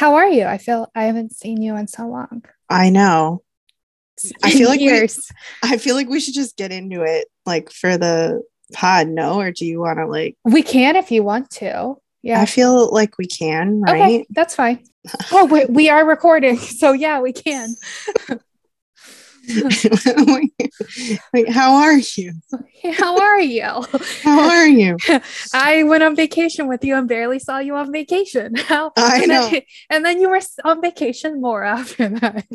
How are you? I feel I haven't seen you in so long. I know. I feel like we-. I feel like we should just get into it, like for the pod. No, or do you want to like? We can if you want to. Yeah. I feel like we can, Okay, right? that's fine. Oh, we, we are recording, so yeah, we can. like, how are you? How are you? How are you? I went on vacation with you and barely saw you on vacation. How? I and know. Then, and then you were on vacation more after that.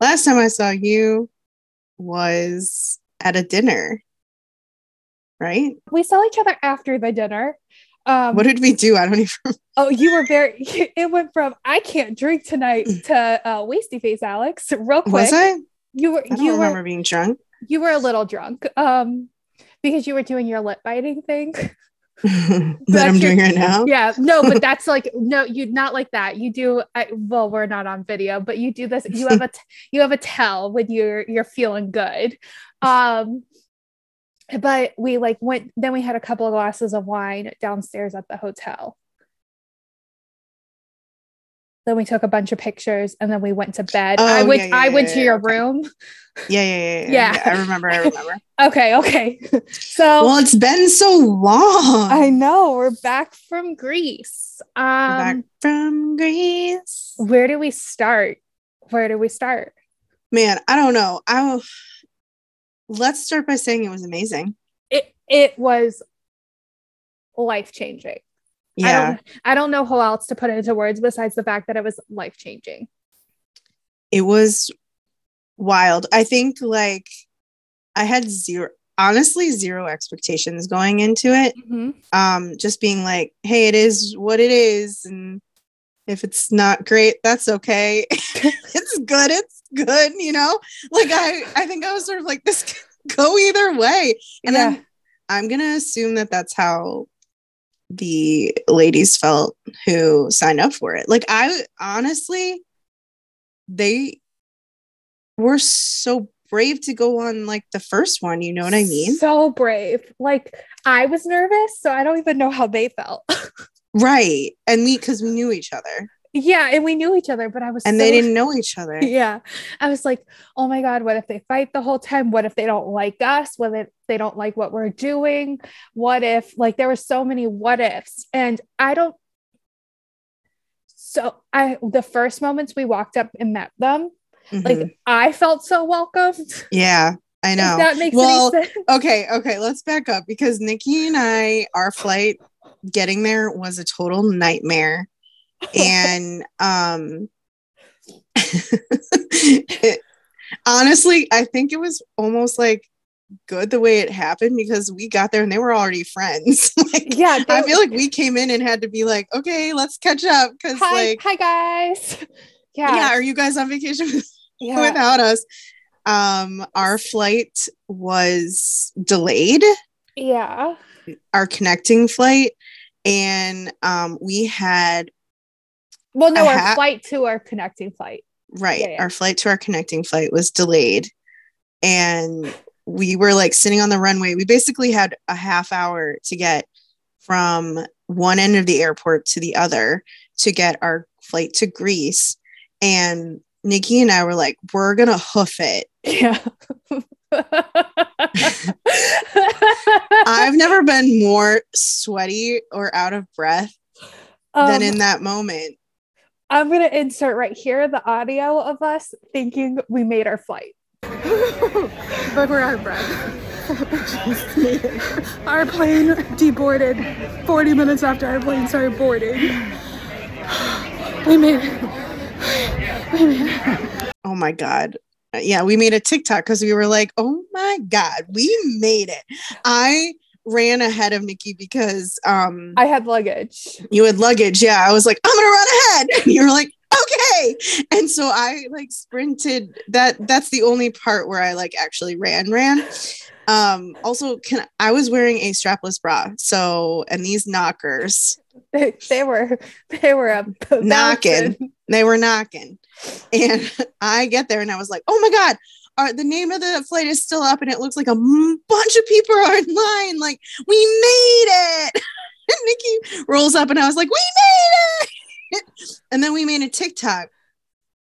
Last time I saw you was at a dinner, right? We saw each other after the dinner. Um, What did we do? I don't even. oh, you were very. It went from I can't drink tonight to uh, wasty face, Alex. Real quick. Was I? You were. I don't You were. remember being drunk. You were a little drunk. Um, because you were doing your lip biting thing. that I'm doing right now. yeah no but that's like no you not like that you do I, well we're not on video but you do this you have a t- you have a tell when you're you're feeling good um but we like went then we had a couple of glasses of wine downstairs at the hotel then we took a bunch of pictures and then we went to bed i Oh, went yeah, yeah, i went yeah, to your room Yeah, yeah, yeah, yeah. I remember. I remember. okay okay so well, it's been so long. i know we're back from greece We're um back from Greece. where do we start where do we start Man, I don't know. I. Let's start by saying it was amazing. it it was life changing. I Yeah, don't I don't know how else to put it into words besides the fact that it was life changing. it was wild. I think like I had zero, honestly, zero expectations going into it. Um, just being like, hey, it is what it is, and if it's not great, that's okay. it's good. It's good. You know, like I, I think I was sort of like this could go either way, and yeah. I'm, I'm gonna assume that that's how the ladies felt who signed up for it. Like I honestly, they were so brave to go on like the first one. You know what I mean? So brave. Like I was nervous, so I don't even know how they felt. Right. And we, because we knew each other, yeah, and we knew each other, but I was and so- they didn't know each other. Yeah. I was like, oh my God, what if they fight the whole time? What if they don't like us? What if they don't like what we're doing? What if, like, there were so many what ifs. And I don't, so I, the first moments we walked up and met them, Mhm. like, I felt so welcomed. yeah, I know. If that makes Well, any sense. okay, okay, let's back up because Nikki and I, our flight getting there was a total nightmare. And um it, honestly, I think it was almost like good the way it happened because we got there and they were already friends. like Yeah. I feel like we came in and had to be like, okay, let's catch up because hi, like hi guys. yeah. Yeah. are you guys on vacation Yeah. without us? Um, our flight was delayed yeah. our connecting flight and um we had Well, no, I our ha- flight to our connecting flight. right Yeah, yeah. our flight to our connecting flight was delayed and we were like sitting on the runway we basically had a half hour to get from one end of the airport to the other to get our flight to greece and nikki and i were like we're gonna hoof it Yeah. i've never been more sweaty or out of breath than Um, in that moment I'm gonna insert right here the audio of us thinking we made our flight. but we're out of breath. our plane deboarded 40 minutes after our plane started boarding. We made it. We made it. Oh my God. Yeah, we made a TikTok because we were like, oh my God, we made it. I ran ahead of Nikki because um I had luggage. you had luggage. Yeah. I was like, I'm gonna run ahead. And you were like, okay. And so I like sprinted. That that's the only part where I like actually ran, ran. Um, also can I was wearing a strapless bra. So and these knockers, They, they were they were a Knocking. they were knocking. And I get there and I was like, oh my God, uh, the name of the flight is still up and it looks like a bunch of people are in line. Like, we made it. and Nikki rolls up and I was like, we made it. and then we made a TikTok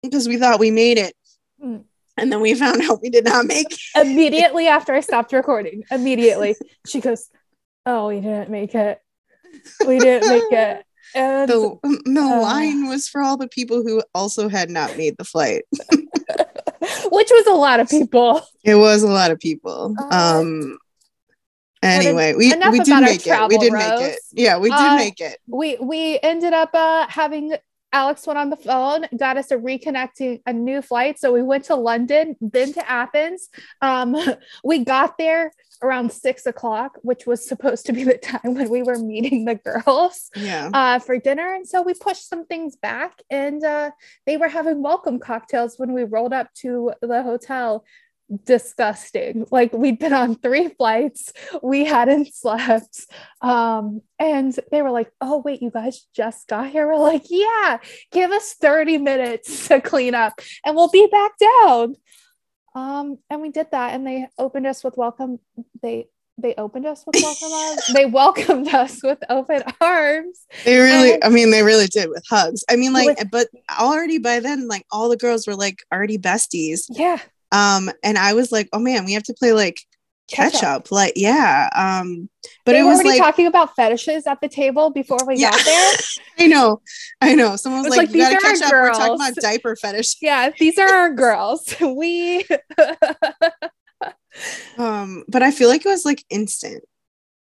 because we thought we made it. Mm. And then we found out we did not make it. Immediately after I stopped recording, immediately she goes, Oh, we didn't make it. We didn't make it. And the, the uh, line was for all the people who also had not made the flight. Which was a lot of people. It was a lot of people. Uh, um anyway, we, we did make it. We did make it. Yeah, we did uh, make it. We we ended up uh having Alex went on the phone, got us a reconnecting a new flight. So we went to London, then to Athens. Um, we got there around six o'clock, which was supposed to be the time when we were meeting the girls yeah. uh, for dinner. And so we pushed some things back, and uh, they were having welcome cocktails when we rolled up to the hotel disgusting. Like we'd been on three flights, we hadn't slept. Um, and they were like, Oh, wait, you guys just got here. We're like, Yeah, give us 30 minutes to clean up and we'll be back down. Um, and we did that, and they opened us with welcome. They they opened us with welcome arms. They welcomed us with open arms. They really, and, I mean, they really did with hugs. I mean, like, with, but already by then, like all the girls were like already besties. Yeah. Um, and I was like, oh man, we have to play like catch, catch up. Like, yeah. Um, but they it was like talking about fetishes at the table before we yeah. got there. I know, I know. Someone was, was like, like, you gotta catch up. Girls. We're talking about diaper fetish. Yeah, these are our girls. We um, but I feel like it was like instant.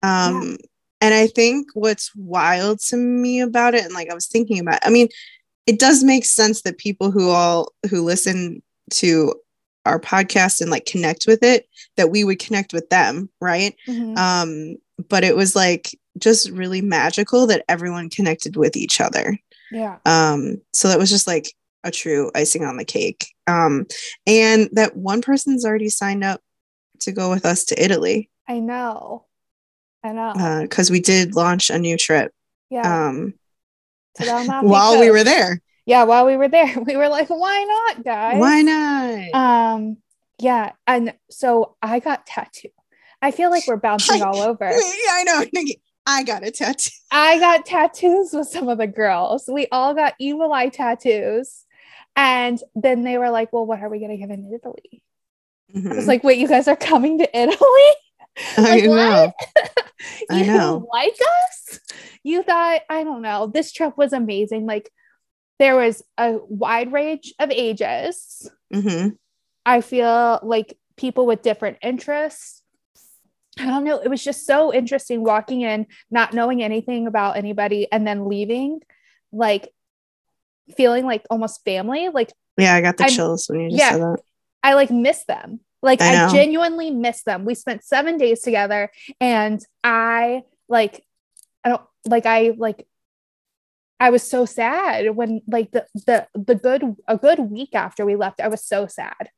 Um, yeah. and I think what's wild to me about it, and like I was thinking about, I mean, it does make sense that people who all who listen to our podcast and like connect with it that we would connect with them right? Mm-hmm. um but it was like just really magical that everyone connected with each other. Yeah. Um so that was just like a true icing on the cake. Um and that one person's already signed up to go with us to italy. I know. I know. Because uh, we did launch a new trip yeah. um while we were there yeah, while we were there, we were like, why not, guys? Why not? Um, yeah, and so I got tattooed. I feel like we're bouncing all over. Yeah, I know. I got a tattoo. I got tattoos with some of the girls. We all got evil eye tattoos. And then they were like, Well, what are we gonna give in Italy? Mm-hmm. I was mm-hmm. like, Wait, you guys are coming to Italy? like, I know. I know. like us? You thought, I don't know. This trip was amazing. Like there was a wide range of ages. Mm-hmm. I feel like people with different interests. I don't know. It was just so interesting walking in, not knowing anything about anybody, and then leaving, like feeling like almost family. Like, yeah, I got the I, chills when you just yeah, said that. I like miss them. Like, I, I genuinely miss them. We spent seven days together, and I like, I don't like, I like I was so sad when like the the the good a good week after we left, I was so sad.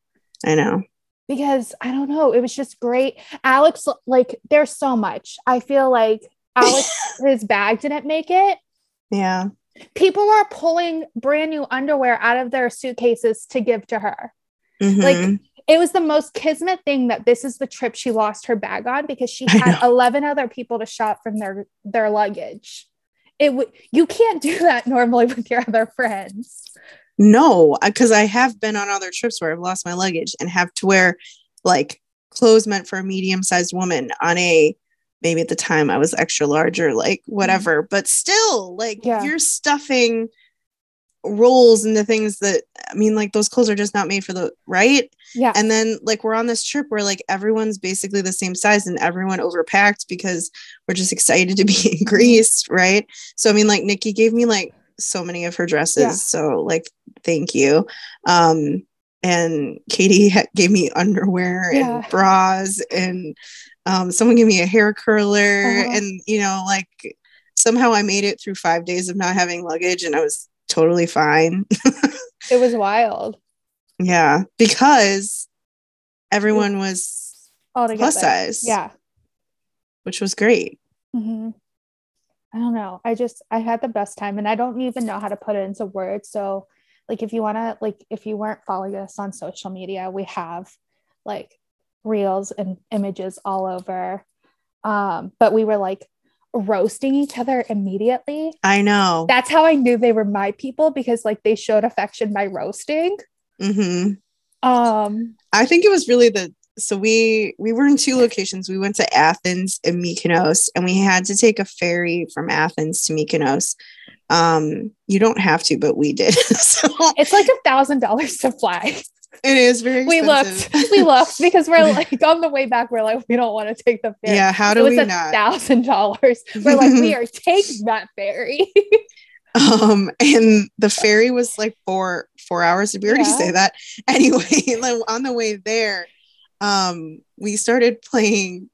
I know. Because I don't know, it was just great. Alex, like, there's so much. I feel like Alex, his bag didn't make it. Yeah. People were pulling brand new underwear out of their suitcases to give to her. Mm-hmm. Like, it was the most kismet thing that this is the trip she lost her bag on because she had 11 other people to shop from their their luggage it would you can't do that normally with your other friends no because i have been on other trips where i've lost my luggage and have to wear like clothes meant for a medium-sized woman on a maybe at the time i was extra large or like whatever mm-hmm. but still like yeah. you're stuffing rolls the things that I mean, like those clothes are just not made for the right. Yeah. And then like we're on this trip where like everyone's basically the same size and everyone overpacked because we're just excited to be in. Greece, right? So I mean, like Nikki gave me like so many of her dresses. Yeah. So like thank you. Um and Katie ha- gave me underwear yeah. and bras and um someone gave me a hair curler uh-huh. and you know like somehow I made it through 5 days of not having luggage and I was totally fine. it was wild. Yeah, because everyone was all together. plus size. Yeah, which was great. Mm-hmm. I don't know. I just I had the best time, and I don't even know how to put it into words. So, like, if you want to, like, if you weren't following us on social media, we have like reels and images all over. Um, but we were like roasting each other immediately. I know. That's how I knew they were my people because like they showed affection by roasting. hmm Um I think it was really the so we we were in two locations. We went to Athens and Mykonos, and we had to take a ferry from Athens to Mykonos. Um, you don't have to, but we did. so it's like a thousand dollars to fly. It is very. We expensive. looked, we looked because we're like on the way back, we're like, we don't want to take the ferry. Yeah, how it do was we a not? thousand dollars. We're like, we are taking that ferry. Um, and the ferry was like four four hours. Did we already Yeah. say that? Anyway, like, on the way there, um, we started playing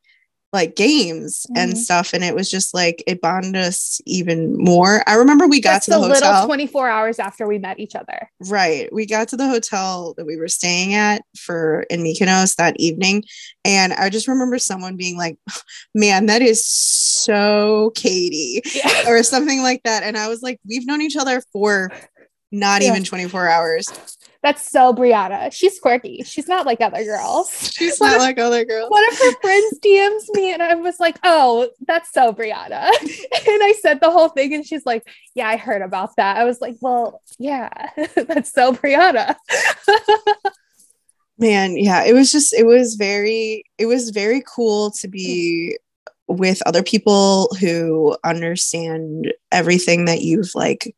like games and Mhm. stuff, and it was just like it bonded us even more. I remember we got to the a little hotel. 24 hours after we met each other. Right. We got to the hotel that we were staying at for in Mykonos that evening. And I just remember someone being like, man, that is so Katie Yeah. or something like that. And I was like, we've known each other for not Yeah. even 24 hours. That's so Brianna. She's quirky. She's not like other girls. She's What not if- like other girls. One of her friends DMs me and I was like, oh, that's so Brianna. And I said the whole thing and she's like, yeah, I heard about that. I was like, well, yeah, that's so Brianna. man yeah it was just it was very it was very cool to be with other people who understand everything that you've like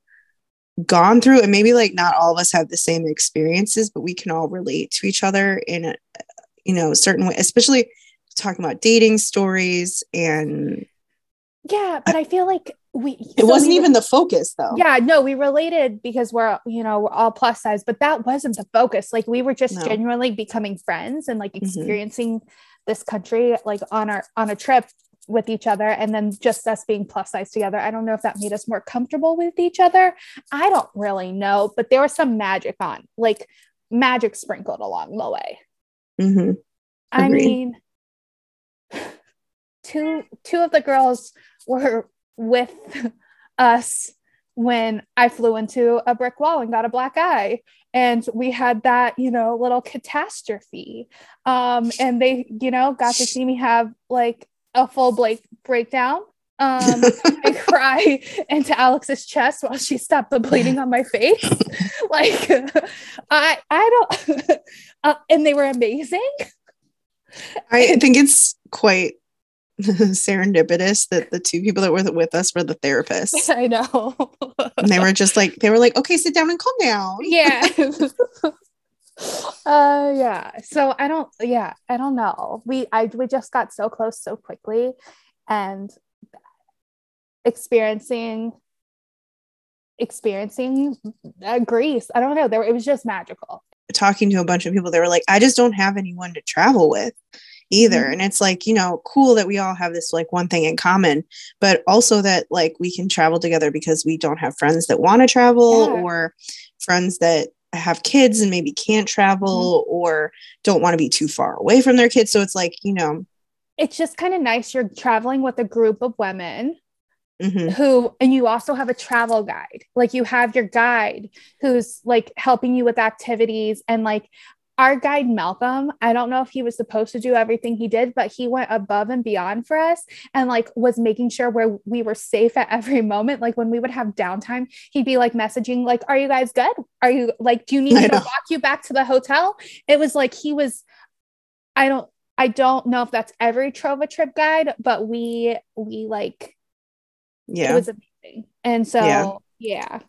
gone through and maybe like not all of us have the same experiences but we can all relate to each other in a you know certain way especially talking about dating stories and Yeah, but I feel like we it wasn't even the focus though yeah no we related because we're you know we're all plus size but that wasn't the focus like we were just No. genuinely becoming friends and like Mhm. experiencing this country like on our on a trip with each other and then just us being plus size together. I don't know if that made us more comfortable with each other. I don't really know but there was some magic on like magic sprinkled along the way. Hmm i mean two two of the girls were with us when I flew into a brick wall and got a black eye. And we had that, you know, little catastrophe. Um, and they, you know, got to see me have like a full break breakdown. Um, I cry into Alex's chest while she stopped the bleeding on my face. like I I don't uh, and they were amazing. i think it's quite serendipitous that the two people that were with us were the therapists I know. and they were just like they were like okay sit down and calm down yeah. Uh yeah. So I don't yeah, I don't know. We I we just got so close so quickly and experiencing experiencing uh, Greece. I don't know. There it was just magical. talking to a bunch of people they were like i just don't have anyone to travel with either Mhm. and it's like you know cool that we all have this like one thing in common but also that like we can travel together because we don't have friends that want to travel Yeah. or friends that have kids and maybe can't travel Mm-hmm. or don't want to be too far away from their kids so it's like you know It's just kind of nice you're traveling with a group of women mhm. who and you also have a travel guide like you have your guide who's like helping you with activities and like our guide malcolm i don't know if he was supposed to do everything he did but he went above and beyond for us and like was making sure where we were safe at every moment. Like when we would have downtime he'd be like messaging like are you guys good? Are you like do you need me to walk you back to the hotel? It was like he was i don't i don't know if that's every TrovaTrip guide but we we like yeah. it was amazing. And so, Yeah. yeah,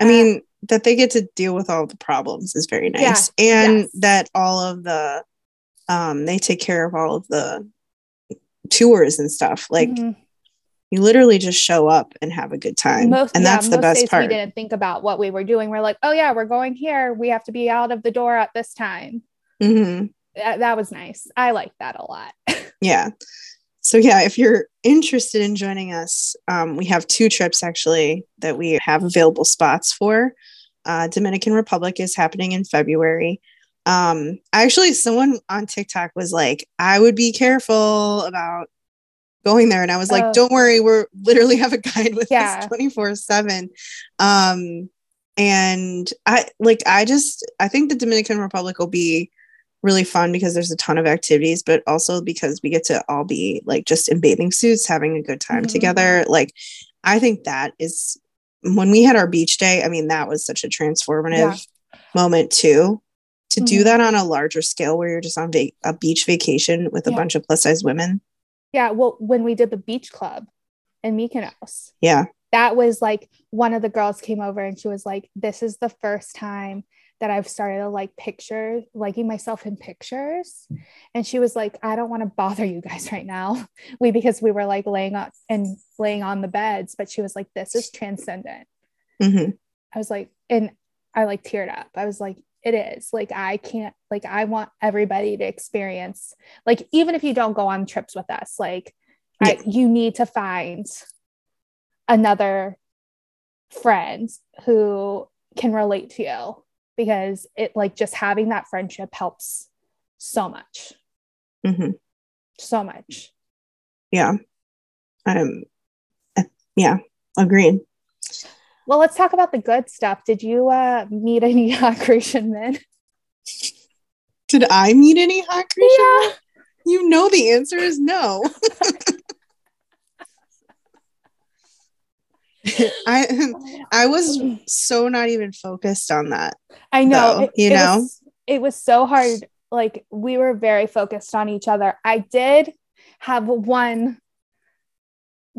I mean, that they get to deal with all the problems is very nice. and yes. that all of the um they take care of all of the tours and stuff. Like Mhm. you literally just show up and have a good time. most, and yeah, that's the most best days part. We didn't think about what we were doing. We're like, oh yeah, we're going here. We have to be out of the door at this time. Mhm. That, that was nice. I like that a lot. Yeah. So yeah, if you're interested in joining us, um, we have two trips actually that we have available spots for. Uh, Dominican Republic is happening in February. Um, actually, someone on TikTok was like, "I would be careful about going there," and I was like, Oh. "Don't worry, we're literally have a guide with Yeah. us twenty four seven." Um, and I like, I just, I think the Dominican Republic will be really fun because there's a ton of activities, but also because we get to all be like just in bathing suits, having a good time mm-hmm. together. Like, I think that is when we had our beach day. I mean, that was such a transformative yeah. moment too. To mm-hmm. do that on a larger scale where you're just on va- a beach vacation with a yeah. bunch of plus size women. Yeah. Well, when we did the beach club in Mykonos. Yeah. That was like one of the girls came over and she was like, This is the first time that I've started to like picture liking myself in pictures. And she was like, I don't want to bother you guys right now. We because we were like laying up and laying on the beds, but she was like, This is transcendent. Mm-hmm. I was like, and I like teared up. I was like, it is like I can't like I want everybody to experience like even if you don't go on trips with us, like yeah. I, you need to find another friend who can relate to you because it like just having that friendship helps so much. Mm-hmm. so much. Yeah. Um yeah agreed. Well let's talk about the good stuff. Did you uh meet any hot Grecian men? Did i meet any hot Grecian yeah. men? You know the answer is no I I was so not even focused on that. I know. Though, it, you it know, was, it was so hard. Like we were very focused on each other. I did have one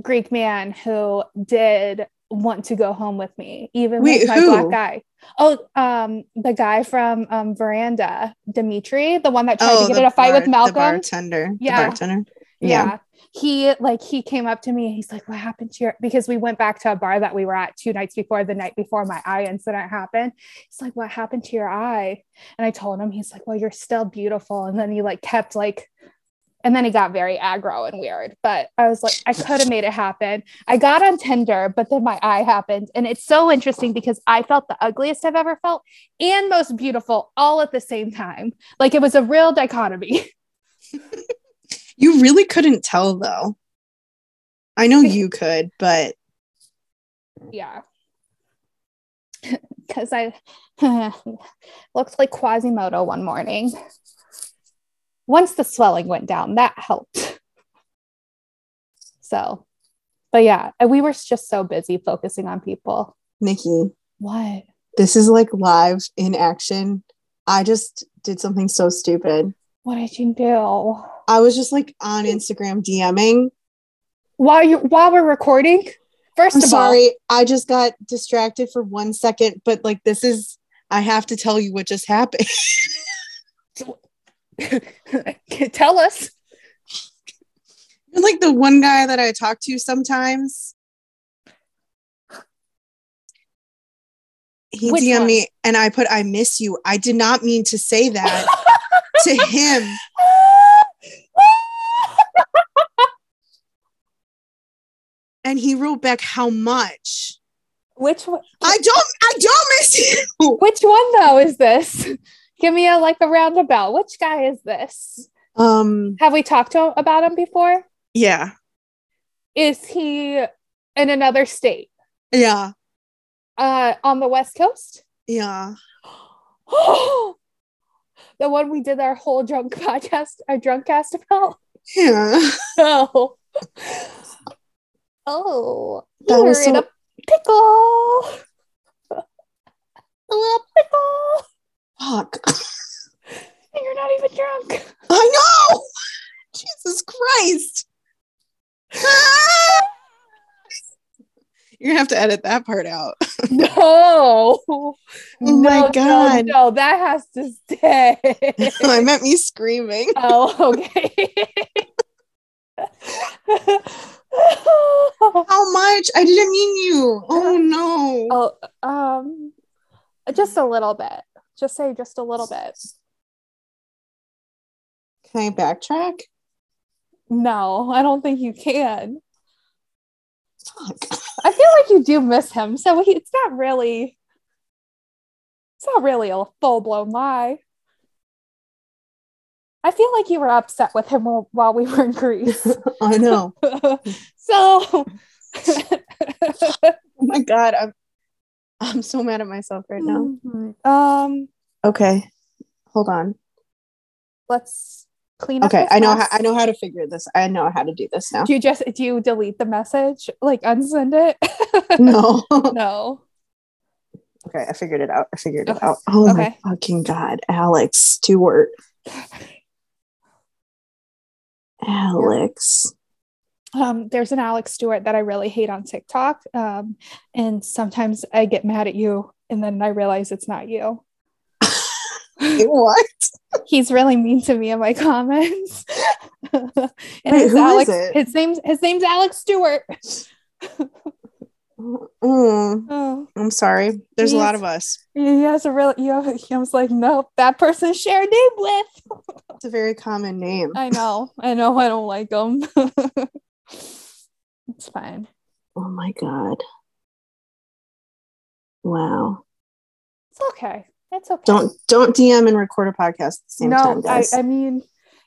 Greek man who did want to go home with me, even Wait, with my who? black guy. Oh, um, the guy from um, Veranda, Dimitri, the one that tried oh, to get in a fight bar- with Malcolm. The bartender. Yeah. The bartender. Yeah. he like he came up to me he's like what happened to your because we went back to a bar that we were at two nights before the night before my eye incident happened. He's like what happened to your eye? And i told him he's like well you're still beautiful. And then he like kept like and then he got very aggro and weird. But i was like i could have made it happen. I got on tinder but then my eye happened. And it's so interesting because i felt the ugliest i've ever felt and most beautiful all at the same time. Like it was a real dichotomy You really couldn't tell though. I know you could, but yeah. Because I looked like Quasimodo one morning. Once the swelling went down, that helped. So, but yeah, we were just so busy focusing on people. Nikki. What? This is like live in action. I just did something so stupid. What did you do? I was just like on Instagram DMing while you while we're recording. 1st of sorry, all, I just got distracted for one second, but like this is I have to tell you what just happened. tell us. You're like the one guy that I talk to sometimes. He Which DM'd one? me and I put I miss you. I did not mean to say that to him. And he wrote back how much. Which one? I don't. I don't miss you. Which one though is this? Give me a like a roundabout. Which guy is this? Um. Have we talked to him about him before? Yeah. Is he in another state? Yeah. Uh, on the west coast. Yeah. the one we did our whole drunk podcast, our drunk cast about. Yeah. Oh. Oh, that you're so- in a pickle. A little pickle. Fuck. And you're not even drunk. I know. Jesus Christ. You're gonna have to edit that part out. no. Oh no, my god. No, no, that has to stay. I meant me screaming. Oh, okay. How much? I didn't mean you. Oh no. Oh, um, just a little bit. Just say just a little bit. Can I backtrack? No, I don't think you can. Fuck. I feel like you do miss him, so he, it's not really. It's not really a full blown lie. I feel like you were upset with him while we were in Greece. I know. so, oh my god, I'm I'm so mad at myself right now. Mm-hmm. Um. Okay, hold on. let's clean up. Okay, I know how. I know how to figure this. I know how to do this now. Do you just do you delete the message? Like unsend it? No. no. okay, I figured it out. I figured it Okay. out. Oh Okay. my fucking god, Alex Stewart. Alex. Um, there's an Alex Stewart that I really hate on TikTok. Um, and sometimes I get mad at you and then I realize it's not you. What? He's really mean to me in my comments. and Wait, who is Alex, it? his name's his name's Alex Stewart. Mm, Oh, I'm sorry. There's a lot of us. he has a real you have, I was like, nope, that person shared a name with. It's a very common name. I know, I know I don't like him. it's fine. Oh my god. Wow. It's okay. It's okay. Don't don't DM and record a podcast at the same no, time, I. I mean,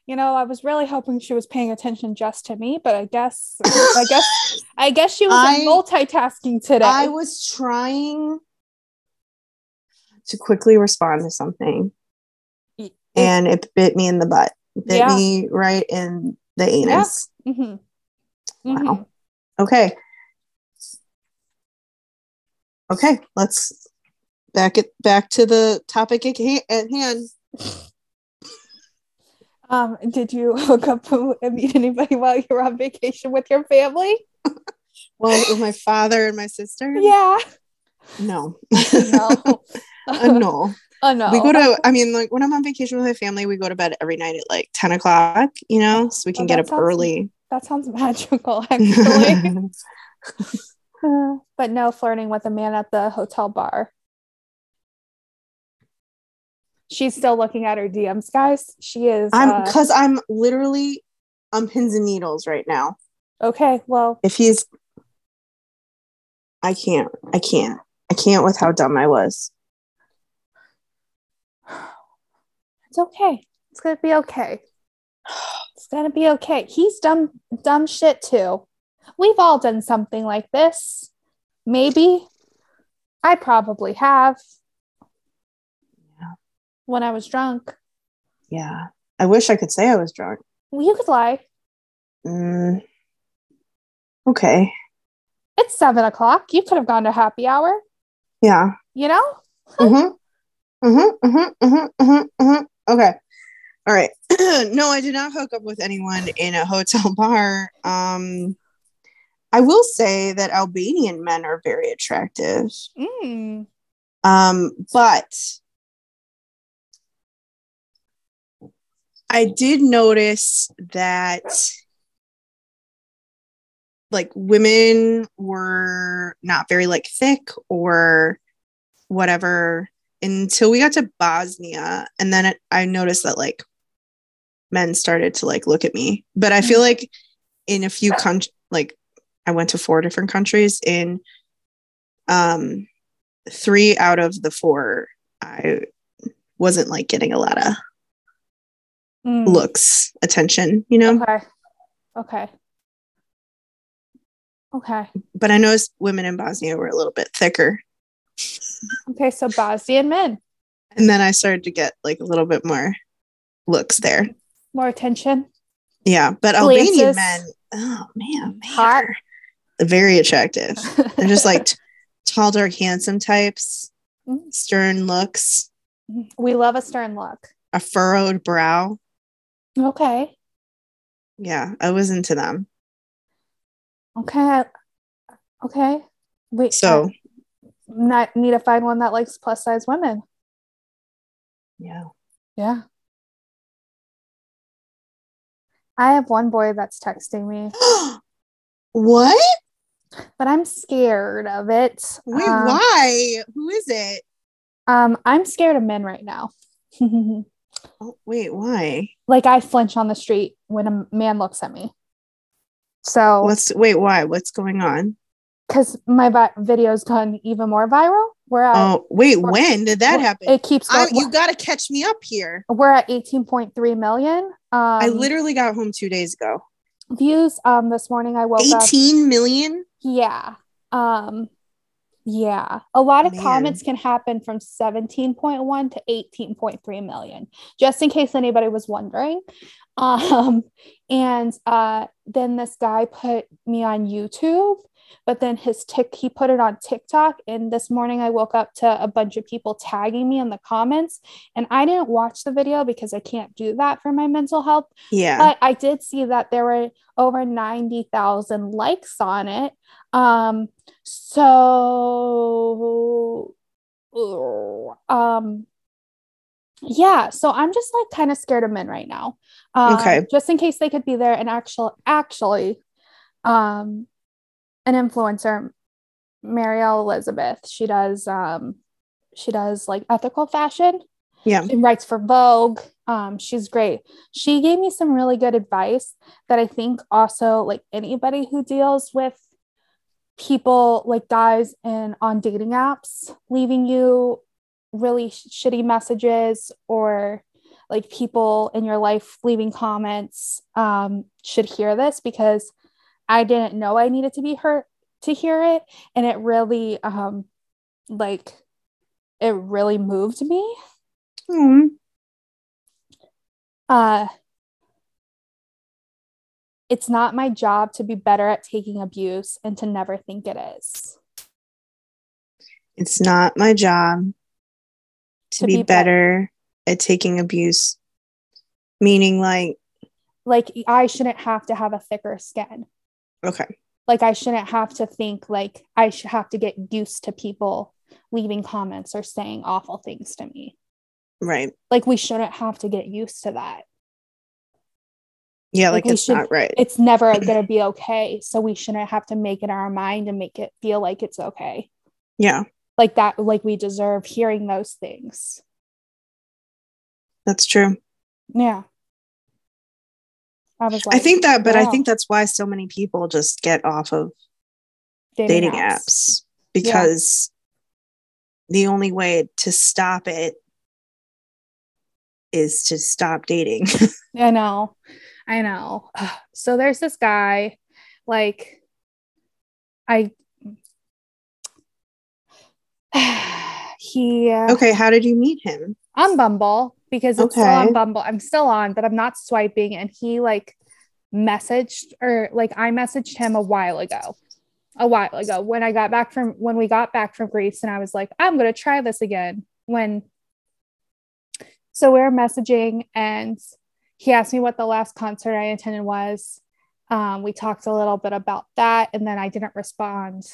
you know, I was really hoping she was paying attention just to me, but I guess, I guess, I guess she was I- multitasking today. I was trying to quickly respond to something and it bit me in the butt. It bit Yeah. me right in the anus. Mhm. Wow. Mhm. Okay. Okay, let's back it back to the topic at hand. Um, did you hook up and meet anybody while you were on vacation with your family? Well, with my father and my sister. Yeah. No. No. Uh, no. Oh no. We go to, I mean, like when I'm on vacation with my family, we go to bed every night at like 10 o'clock, you know, so we can Oh, get up sounds- early. That sounds magical, actually. Uh, but no flirting with a man at the hotel bar. She's still looking at her DMs, guys. She is. I'm uh, because I'm literally on pins and needles right now. okay. Well, If he's, I can't, I can't, I can't with how dumb I was. it's okay. It's gonna be okay. It's gonna be okay. He's dumb, dumb shit too. We've all done something like this. Maybe. I probably have. When I was drunk. Yeah. I wish I could say I was drunk. Well, you could lie. Mm, okay. It's seven o'clock. You could have gone to happy hour. Yeah. You know. Mm-hmm. Mm-hmm. Mm-hmm. Mm-hmm. Mm-hmm. mm-hmm. Okay. All right. no, I did not hook up with anyone in a hotel bar. Um, I will say that Albanian men are very attractive. Mm. Um, but I did notice that like women were not very like thick or whatever until we got to Bosnia. And then it, I noticed that like men started to like look at me. But I feel like in a few countries like I went to four different countries in um three out of the four I wasn't like getting a lot of Mm. looks attention you know Okay. Okay. Okay. but I noticed women in Bosnia were a little bit thicker Okay. So Bosnian men, and then I started to get like a little bit more looks there more attention. yeah but Albanian men oh man they Hot. very attractive they're just like t- tall dark handsome types Mhm. stern looks we love a stern look. a furrowed brow Okay. yeah I was into them Okay. Okay. Wait. so I not need to find one that likes plus size women. yeah Yeah. I have one boy that's texting me, what but I'm scared of it. wait Um, why who is it Um, I'm scared of men right now. oh, wait why like I flinch on the street when a man looks at me. So, what's wait why what's going on because my vi- video's gone even more viral, we're at oh wait or- when did that happen It keeps I, you got to catch me up here. we're at 18.3 million. Um, I literally got home two days ago. views. Um, this morning I woke up. 18 million? Yeah. Um, Yeah. A lot of Man. comments can happen from 17.1 to 18.3 million, just in case anybody was wondering. Um, and uh, then this guy put me on YouTube but then his tick he put it on TikTok and this morning I woke up to a bunch of people tagging me in the comments and I didn't watch the video because I can't do that for my mental health. Yeah. But I did see that there were over 90,000 likes on it. Um so um yeah so i'm just like kind of scared of men right now um, okay just in case they could be there and actual actually um an influencer, Marielle Elizabeth. She does um she does like ethical fashion. Yeah. She writes for Vogue. Um, she's great. She gave me some really good advice that I think also like anybody who deals with people like guys and on dating apps leaving you really sh- shitty messages or like people in your life leaving comments um, should hear this because I didn't know I needed to be hurt to hear it. And it really, um, like, it really moved me. Mm. Uh, it's not my job to be better at taking abuse and to never think it is. It's not my job to, to be, be, better, better at taking abuse, meaning like, like I shouldn't have to have a thicker skin. Okay. Like I shouldn't have to think like I should have to get used to people leaving comments or saying awful things to me. Right. Like we shouldn't have to get used to that. Yeah, like, like it's should, not right. It's never going to be okay. So we shouldn't have to make it our mind and make it feel like it's okay. Yeah. Like that, like we deserve hearing those things. That's true. Yeah. I was like, I think that, but I think that's why so many people just get off of dating, dating apps. apps. because yeah. the only way to stop it is to stop dating. I know. I know. So there's this guy, like, I, he, uh, okay, how did you meet him? On Bumble because it's okay. still on Bumble. I'm still on, but I'm not swiping. And he like messaged or like I messaged him a while ago. A while ago when I got back from when we got back from Greece and I was like, I'm gonna try this again. When so we are messaging and he asked me what the last concert I attended was. Um, we talked a little bit about that and then I didn't respond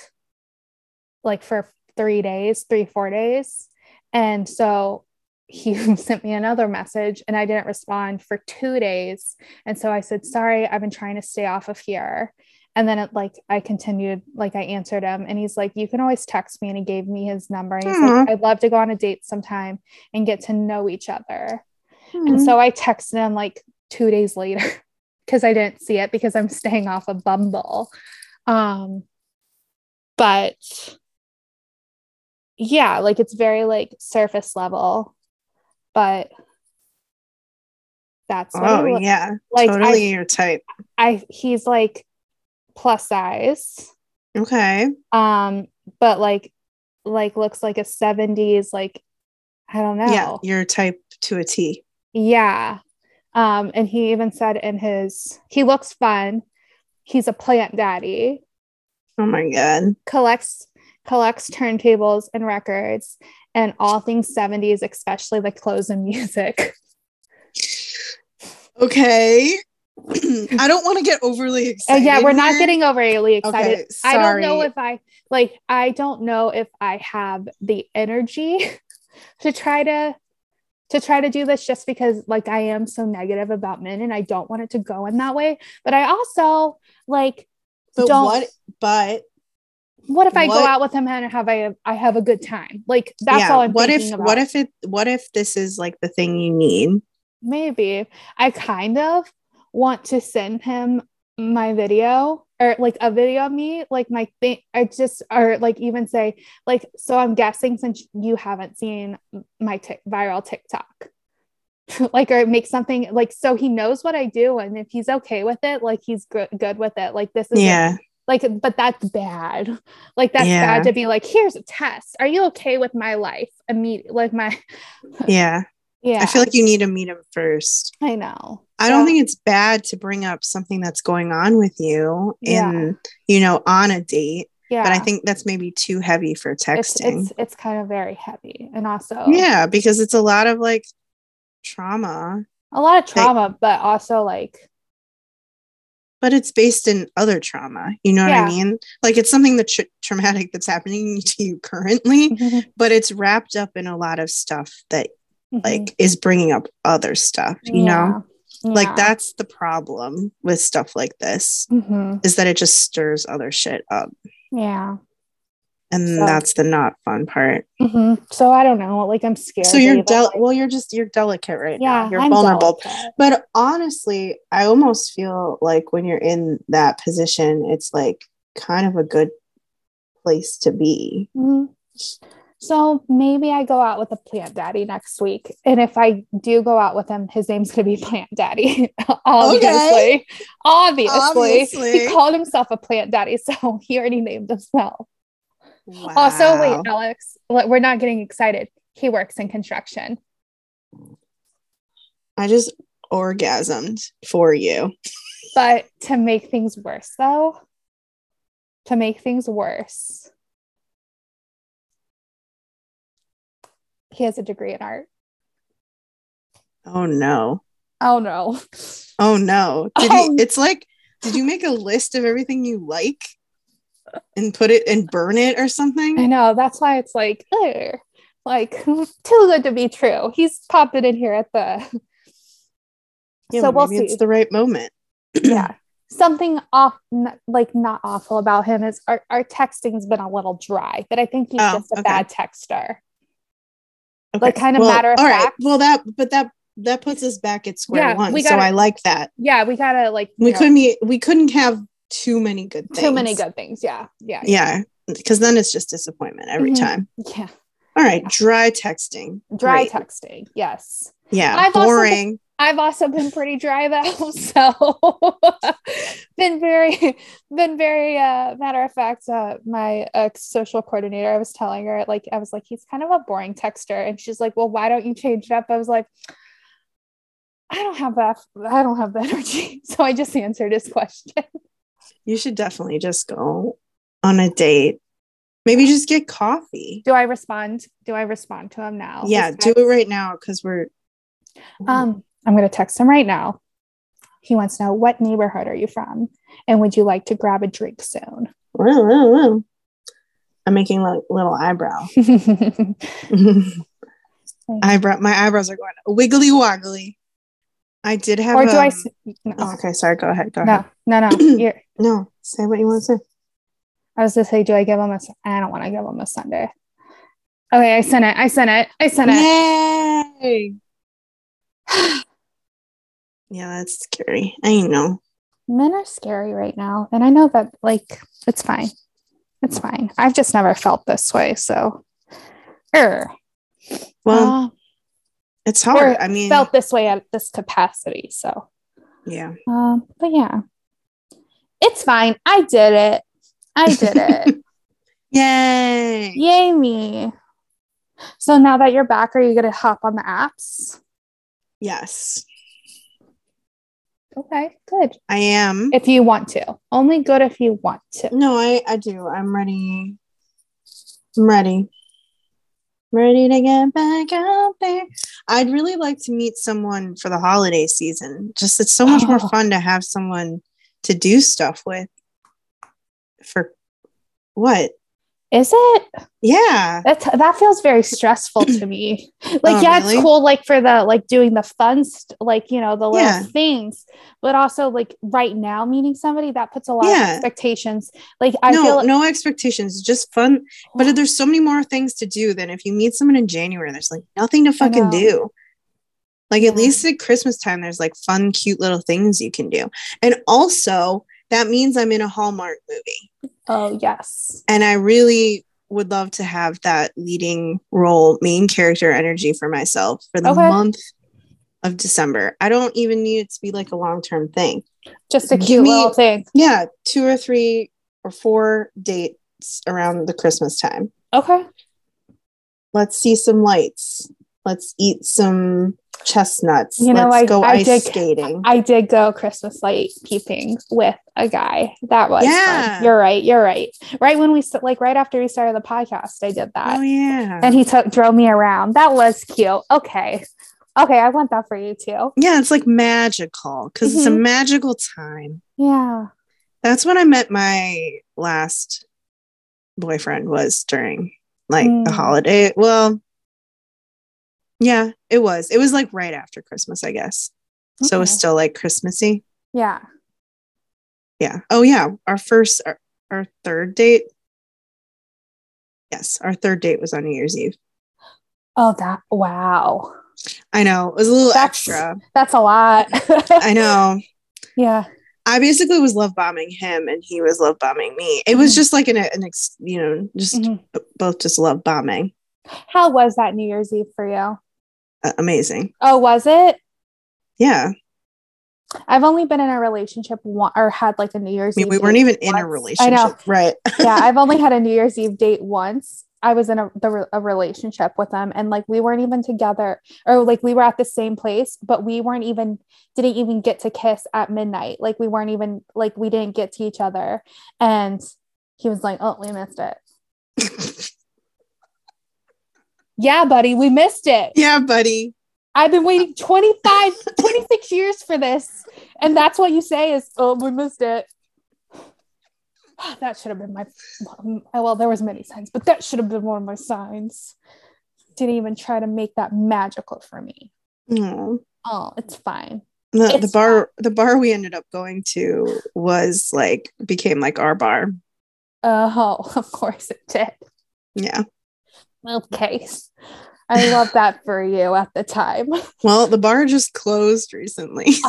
like for three days, three, four days. And so he sent me another message and I didn't respond for two days. And so I said, Sorry, I've been trying to stay off of here. And then it like I continued, like I answered him, and he's like, You can always text me. And he gave me his number. And he's mm-hmm. like, I'd love to go on a date sometime and get to know each other. Mm-hmm. And so I texted him like two days later because I didn't see it because I'm staying off of Bumble. Um, but yeah, like it's very like surface level but that's oh yeah. like. Totally I, your type. I he's like plus size. Okay. Um but like like looks like a 70s like i don't know. yeah your type to a t yeah um and he even said in his he looks fun he's a plant daddy oh my god collects collects turntables and records and all things 70s, especially the clothes and music. Okay. I don't want to get overly excited. Uh, yeah, we're not getting overly excited. Okay, I don't know if I like I don't know if I have the energy to try to to try to do this just because like I am so negative about men and I don't want it to go in that way. But I also like but don't what but what if I what, go out with him and have I I have a good time? Like that's yeah, all I'm what if about. what if it what if this is like the thing you need? Maybe. I kind of want to send him my video or like a video of me, like my thing. I just or like even say like so. I'm guessing since you haven't seen my t- viral TikTok, like or make something like so he knows what I do and if he's okay with it, like he's good good with it. Like this is yeah. like but that's bad like that's Yeah. bad to be like here's a test are you okay with my life immediate like my Yeah. Yeah I feel like you need to meet him first. i know I don't think it's bad to bring up something that's going on with you Yeah. in, you know, on a date, yeah but I think that's maybe too heavy for texting. it's it's kind of very heavy and also yeah, because it's a lot of like trauma, a lot of trauma but also like but it's based in other trauma. You know what I mean? Like it's something that's tra- traumatic that's happening to you currently, mhm, but it's wrapped up in a lot of stuff that mhm. like is bringing up other stuff, you know? Yeah. Like that's the problem with stuff like this Mhm. is that it just stirs other shit up. yeah And So- that's the not fun part. Mhm. so i don't know like i'm scared So you're del- like- well, you're just you're delicate right yeah now. You're I'm vulnerable. delicate. But honestly, I almost feel like when you're in that position, it's like kind of a good place to be. Mhm. So maybe I go out with a plant daddy next week. And if I do go out with him, his name's going to be Plant Daddy. obviously. obviously. Obviously. He called himself a plant daddy. So he already named himself. Wow. Also, wait, Alex, we're not getting excited. He works in construction. I just orgasmed for you. But to make things worse, though, to make things worse, he has a degree in art. Oh no. Oh no. Oh no. Did Oh. he it's like did you make a list of everything you like and put it and burn it or something? I know. That's why it's like, ugh, like too good to be true. He's popping in here at the. Yeah, so we'll see. it's the right moment. yeah. Something off, n- like not awful about him is our, our texting's been a little dry, but I think he's Oh, just a okay. bad texter. Okay. Like, kind of Well, matter of all right. fact. Well, that but that that puts us back at square Yeah, one. we so gotta- I like that. Yeah, we gotta like We know, couldn't be we couldn't have too many good things. too many good things. Yeah, yeah, Yeah. Because then it's just disappointment every Mhm. time. yeah. All right. Yeah. Dry texting. Dry Great. texting. Yes. Yeah. I've also boring. I've also been pretty dry though, so been very, been very uh, matter of fact. Uh, my uh, social coordinator, I was telling her like I was like he's kind of a boring texter, and she's like, well, why don't you change it up? I was like, I don't have that. I don't have the energy, so I just answered his question. you should definitely just go on a date. Maybe just get coffee. Do I respond? Do I respond to him now? Yeah, do it right now because we're Um, I'm gonna text him right now. He wants to know what neighborhood are you from, and would you like to grab a drink soon? I'm making like little eyebrow. eyebrow. My eyebrows are going wiggly woggly. I did have. or do I? s- No, oh, okay, sorry. Go ahead. Go ahead. no, no, no. No, say what you want to say. I was to say, do I give him a? I don't want to give him a Sunday. Okay, I sent it. I sent it. I sent it. Yay! Yeah, that's scary. I know. Men are scary right now, and I know that. Like, it's fine. It's fine. I've just never felt this way. So, er, Well, uh, it's hard. I mean, felt this way at this capacity. So, yeah. um, but yeah, it's fine. I did it. I did it. Yay! Yay me. So now that you're back, are you gonna hop on the apps? Yes, Okay, good. I am. If you want to. Only good if you want to. No, I I do. I'm ready. I'm ready. Ready to get back out there. I'd really like to meet someone for the holiday season. Just it's so much more Oh. fun to have someone to do stuff with. For what? Is it? Yeah. That's that feels very stressful to me. Like, Oh, yeah, really? it's cool, like for the like doing the fun, st- like you know, the little Yeah. things, but also like right now meeting somebody that puts a lot of expectations. Like, I no, feel like, no expectations. Just fun. But there's so many more things to do than if you meet someone in January. There's like nothing to fucking do. Like at least at Christmas time, there's like fun, cute little things you can do. And also, that means I'm in a Hallmark movie. Oh yes, And I really would love to have that leading role, main character energy for myself for the Okay. month of December. I don't even need it to be like a long term thing. just a Give cute me- little thing. Yeah, two or three or four dates around the Christmas time. Okay. Let's see some lights. Let's eat some chestnuts. You know, Let's I- go I ice did- skating. I did go Christmas light peeping with a guy. That was Yeah. fun. You're right. You're right. Right when we like right after we started the podcast, I did that. oh yeah. And he took drove me around. That was cute. Okay. Okay, I want that for you too. yeah, it's like magical because it's a Mhm. magical time. Yeah. That's when I met my last boyfriend was during like the Mm. holiday. Well, yeah, it was. It was like right after Christmas, I guess. So it was still like Christmassy. Yeah. Yeah. Oh yeah. Our first our, our third date. Yes, our third date was on New Year's Eve. Oh, that wow. I know. It was a little That's- extra. That's a lot. I know. yeah. I basically was love bombing him and he was love bombing me. It was Mhm. just like an, an ex, you know, just Mhm. b- both just love bombing. How was that New Year's Eve for you? Amazing. Oh, was it? Yeah. I've only been in a relationship one or had like a New Year's I mean, Eve. we weren't even in a relationship. I know. Right. yeah, I've only had a New Year's Eve date once. I was in a the, a relationship with them, and like we weren't even together, or like we were at the same place, but we weren't even didn't even get to kiss at midnight. Like we weren't even like we didn't get to each other, and he was like, "Oh, we missed it." Yeah, buddy, we missed it. yeah, buddy. I've been waiting 25, 26 years for this. And that's what you say is, oh, we missed it. That should have been my, well, there was many signs, but that should have been one of my signs. Didn't even try to make that magical for me. Aw. Oh, it's fine. The, the It's bar the bar we ended up going to was like became like our bar. Oh, of course it did. Yeah. Okay. I love that for you at the time. Well, the bar just closed recently.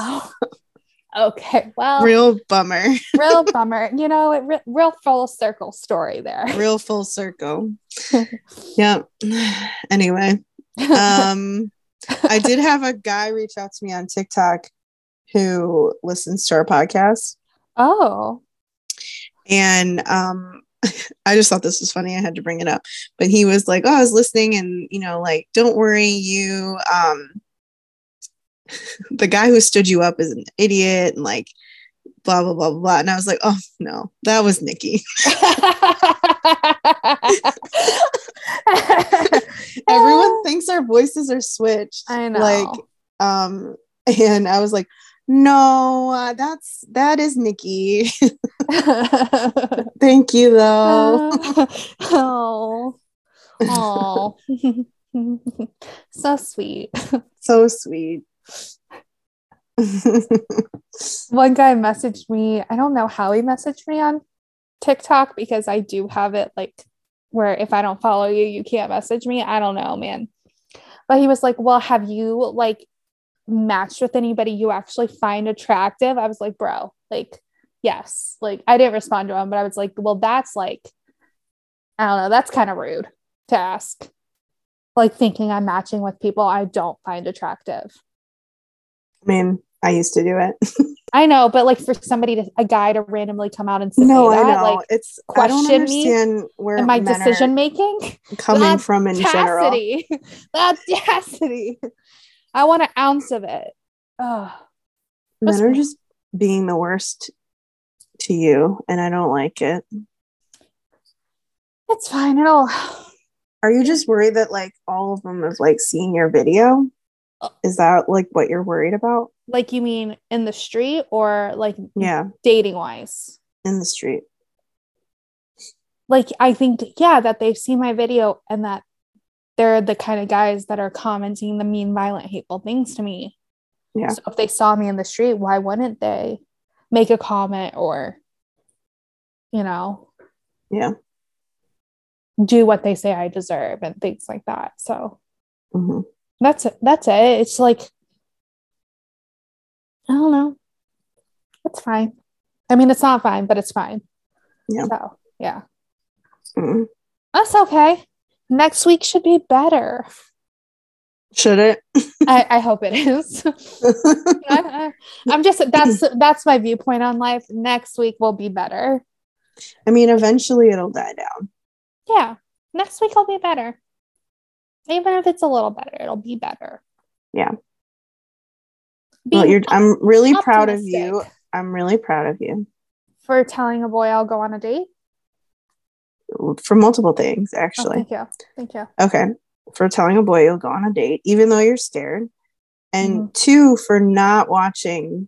Oh, okay. Well, Real bummer. real bummer. You know, it re- real full circle story there. Real full circle. yeah. Anyway, um I did have a guy reach out to me on TikTok who listens to our podcast oh, and um I just thought this was funny. I had to bring it up. But he was like, "Oh, I was listening and, you know, like don't worry, you um the guy who stood you up is an idiot and like blah blah blah blah." blah. And I was like, "Oh, no. That was Nikki." Everyone thinks our voices are switched. I know. Like um and I was like, "No, uh, that's that is Nikki. Thank you though." oh, oh, so sweet. so sweet. One guy messaged me. I don't know how he messaged me on TikTok because I do have it like where if I don't follow you, you can't message me. I don't know, man. But he was like, "Well, have you like matched with anybody you actually find attractive?" I was like, "Bro, like, yes." Like, I didn't respond to him, but I was like, "Well, that's like, I don't know. That's kind of rude to ask." Like thinking I'm matching with people I don't find attractive. I mean, I used to do it. I know, but like for somebody to a guy to randomly come out and say no, that, I know. like it's I don't question me where my decision making, coming from in general. the audacity. I want an ounce of it. Oh, Men are just being the worst to you, and I don't like it. it's fine. It'll. Are you just worried that like all of them have like seen your video? Uh. Is that like what you're worried about? Like you mean in the street or like Yeah, dating wise? in the street. Like I think yeah that they've seen my video and that they're the kind of guys that are commenting the mean, violent, hateful things to me. Yeah. So if they saw me in the street, why wouldn't they make a comment or, you know, Yeah. do what they say I deserve and things like that. So hmm that's it. That's it. It's like, I don't know. It's fine. I mean, it's not fine, but it's fine. Yeah. So yeah, hmm that's okay. Next week should be better. Should it? I, I hope it is. I, am just that's that's my viewpoint on life. Next week will be better. I mean, eventually it'll die down. Yeah. Next week will be better. Even if it's a little better, it'll be better. Yeah. well, you're I'm really optimistic. proud of you. I'm really proud of you. For telling a boy I'll go on a date? For multiple things, actually. Oh, thank you. Thank you. Okay. For telling a boy you'll go on a date, even though you're scared. And mm-hmm. two, for not watching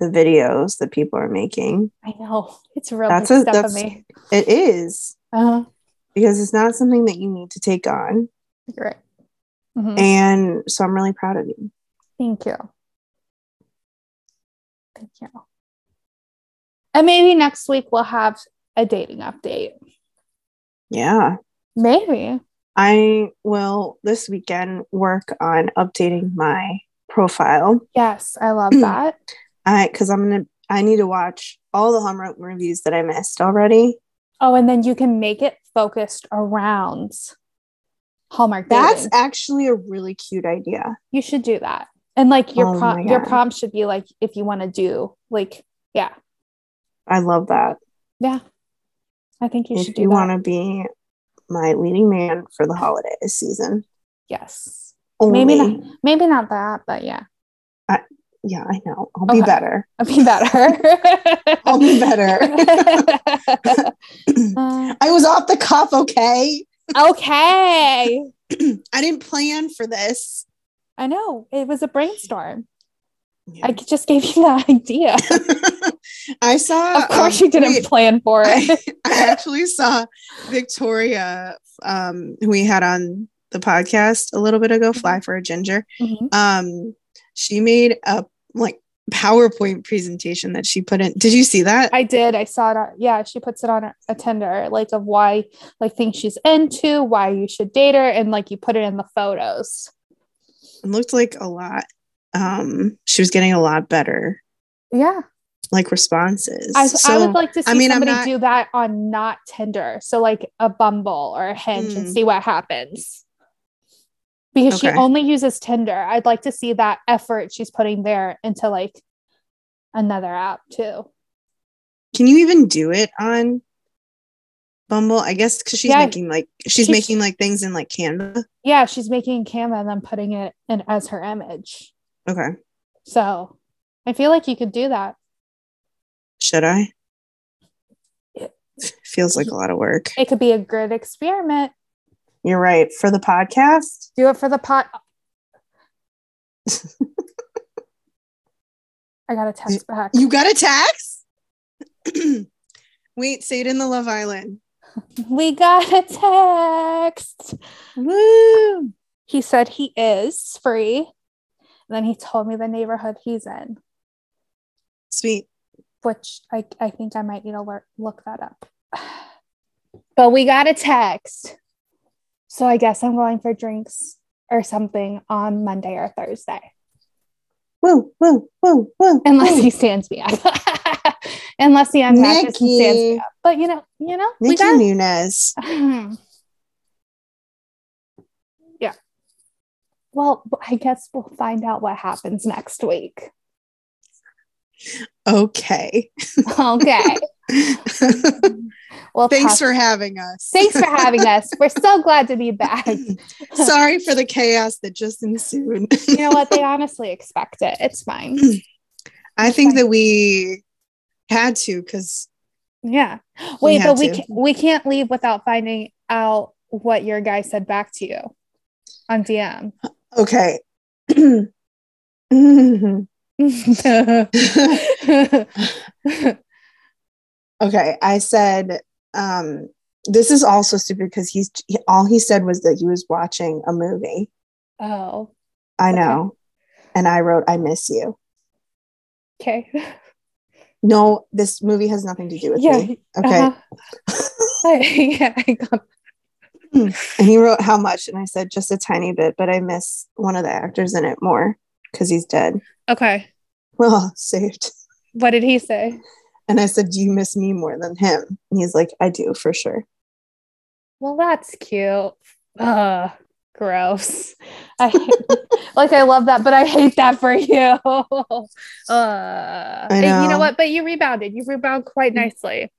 the videos that people are making. I know. It's real that's a, that's, me. It is. Uh-huh. Because it's not something that you need to take on. Right. Mm-hmm. And so I'm really proud of you. Thank you. Thank you. And maybe next week we'll have a dating update. Yeah. Maybe. I will this weekend work on updating my profile. Yes, I love that. I because I'm gonna I need to watch all the Hallmark reviews that I missed already. Oh, and then you can make it focused around Hallmark. That's dating. actually a really cute idea. You should do that. And like your oh prom- your prompt should be like if you want to do like yeah. I love that. Yeah. I think you if should do you want to be my leading man for the holiday season. Yes. Only. Maybe not maybe not that, but yeah. I, yeah, I know. I'll okay. be better. I'll be better. I'll be better. uh, I was off the cuff, okay? Okay. I didn't plan for this. I know. It was a brainstorm. Yeah. I just gave you that idea. I saw. Of course, um, you didn't plan for it. I, I actually saw Victoria, um, who we had on the podcast a little bit ago, Fly mm-hmm. for a Ginger. Mm-hmm. Um, she made a like PowerPoint presentation that she put in. Did you see that? I did. I saw it. yeah, she puts it on a, a Tinder, like of why, like things she's into, why you should date her, and like you put it in the photos. It looked like a lot. Um, she was getting a lot better. Yeah. Like responses. I, so, I would like to see I mean, somebody not... do that on not Tinder. So like a Bumble or a Hinge mm. and see what happens because okay. she only uses Tinder. I'd like to see that effort she's putting there into like another app too. Can you even do it on Bumble? I guess because she's yeah, making like she's, she's, making like things in like Canva. Yeah, she's making Canva and then putting it in as her image. Okay. So I feel like you could do that. Should I? It feels like a lot of work. It could be a good experiment. You're right. For the podcast? Do it for the pot. I got a text back. You got a text? Wait, say it in the Love Island. We got a text. Woo! He said he is free. And then he told me the neighborhood he's in. Sweet. Which I, I think I might need to look, look that up. But we got a text. So I guess I'm going for drinks or something on Monday or Thursday. Woo, woo, woo, woo. Unless woo. he stands me up. Unless he unmatches and stands me up. But you know, you know, Nikki we got Nunez. yeah. Well, I guess we'll find out what happens next week. Okay. okay. well, thanks for having us. thanks for having us. We're so glad to be back. Sorry for the chaos that just ensued. you know what? They honestly expect it. It's fine. I it's think fine. that we had to because yeah. Wait, we but we can, we can't leave without finding out what your guy said back to you on DM. Okay. okay, I said um this is also stupid because he's he, all he said was that he was watching a movie. Oh. I know. Okay. And I wrote I miss you. Okay. No, this movie has nothing to do with yeah, me. Okay. Uh-huh. yeah, I got and he wrote how much and I said just a tiny bit, but I miss one of the actors in it more because he's dead. Okay. Well, saved. What did he say? And I said, Do you miss me more than him? And he's like, I do for sure. Well, that's cute. Uh gross. I hate, like I love that, but I hate that for you. uh and you know what? But you rebounded. You rebound quite nicely.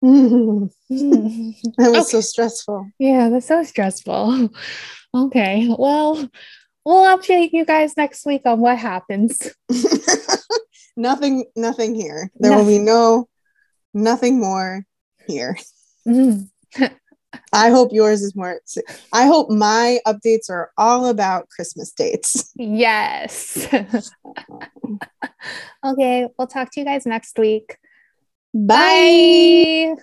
that was okay. so stressful. Yeah, that's so stressful. Okay. Well, we'll update you guys next week on what happens. nothing, nothing here. There nothing. will be no, nothing more here. Mm-hmm. I hope yours is more. I hope my updates are all about Christmas dates. Yes. okay. We'll talk to you guys next week. Bye. Bye.